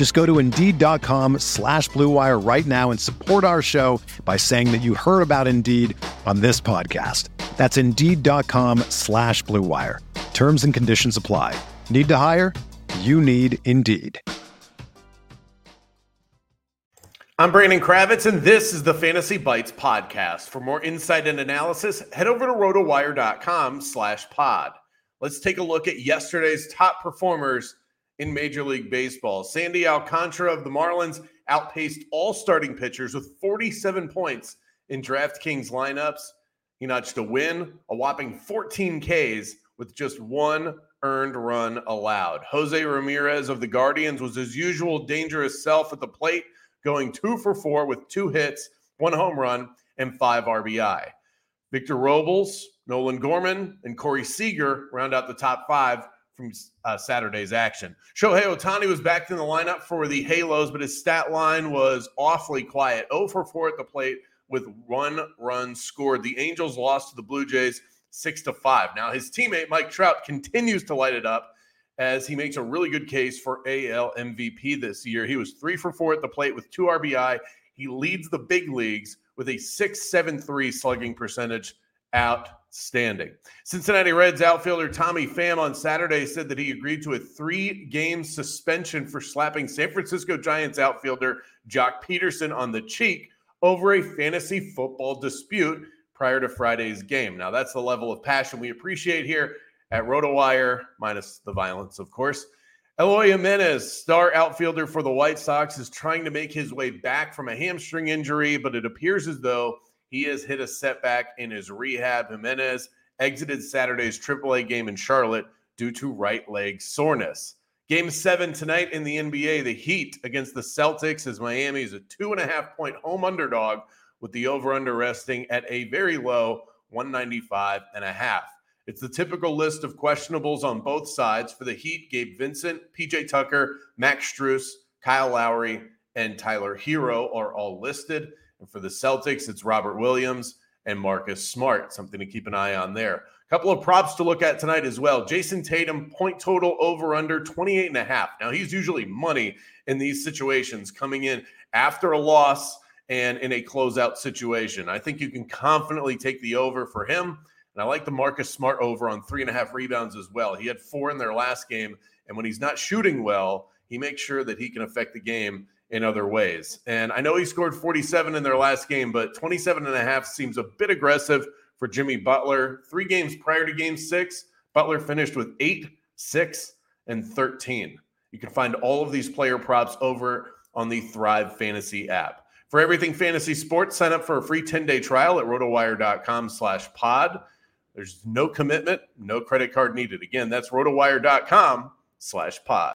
Just go to Indeed.com slash BlueWire right now and support our show by saying that you heard about Indeed on this podcast. That's Indeed.com slash BlueWire. Terms and conditions apply. Need to hire? You need Indeed. I'm Brandon Kravitz, and this is the Fantasy Bites podcast. For more insight and analysis, head over to rotowire.com slash pod. Let's take a look at yesterday's top performers in Major League Baseball. Sandy Alcantara of the Marlins outpaced all starting pitchers with 47 points in DraftKings lineups. He notched a win, a whopping 14 Ks with just one earned run allowed. Jose Ramirez of the Guardians was his usual dangerous self at the plate going two for four with two hits, one home run, and five RBI. Victor Robles, Nolan Gorman, and Corey Seager round out the top five from uh, Saturday's action. Shohei Ohtani was back in the lineup for the Halos, but his stat line was awfully quiet 0 for 4 at the plate with one run scored. The Angels lost to the Blue Jays 6 to 5. Now, his teammate Mike Trout continues to light it up as he makes a really good case for AL MVP this year. He was three for four at the plate with two RBI. He leads the big leagues with a 6.73 slugging percentage. Outstanding. Cincinnati Reds outfielder Tommy Pham on Saturday said that he agreed to a three game suspension for slapping San Francisco Giants outfielder Joc Pederson on the cheek over a fantasy football dispute prior to Friday's game. Now, that's the level of passion we appreciate here at RotoWire, minus the violence, of course. Eloy Jimenez, star outfielder for the White Sox, is trying to make his way back from a hamstring injury, but it appears as though he has hit a setback in his rehab. Jimenez exited Saturday's AAA game in Charlotte due to right leg soreness. Game seven tonight in the NBA, the Heat against the Celtics, as Miami is a two and a half point home underdog with the over under resting at a very low 195 and a half. It's the typical list of questionables on both sides. For the Heat, Gabe Vincent, PJ Tucker, Max Strus, Kyle Lowry, and Tyler Herro are all listed. And for the Celtics, it's Robert Williams and Marcus Smart, something to keep an eye on there. A couple of props to look at tonight as well. Jayson Tatum, point total over under 28 and a half. Now, he's usually money in these situations coming in after a loss and in a closeout situation. I think you can confidently take the over for him. And I like the Marcus Smart over on three and a half rebounds as well. He had four in their last game. And when he's not shooting well, he makes sure that he can affect the game in other ways. And I know he scored 47 in their last game, but 27 and a half seems a bit aggressive for Jimmy Butler. Three games prior to game six, Butler finished with eight, six, and 13. You can find all of these player props over on the Thrive Fantasy app. For everything fantasy sports, sign up for a free 10-day trial at rotowire.com slash pod. There's no commitment, no credit card needed. Again, that's rotowire.com slash pod.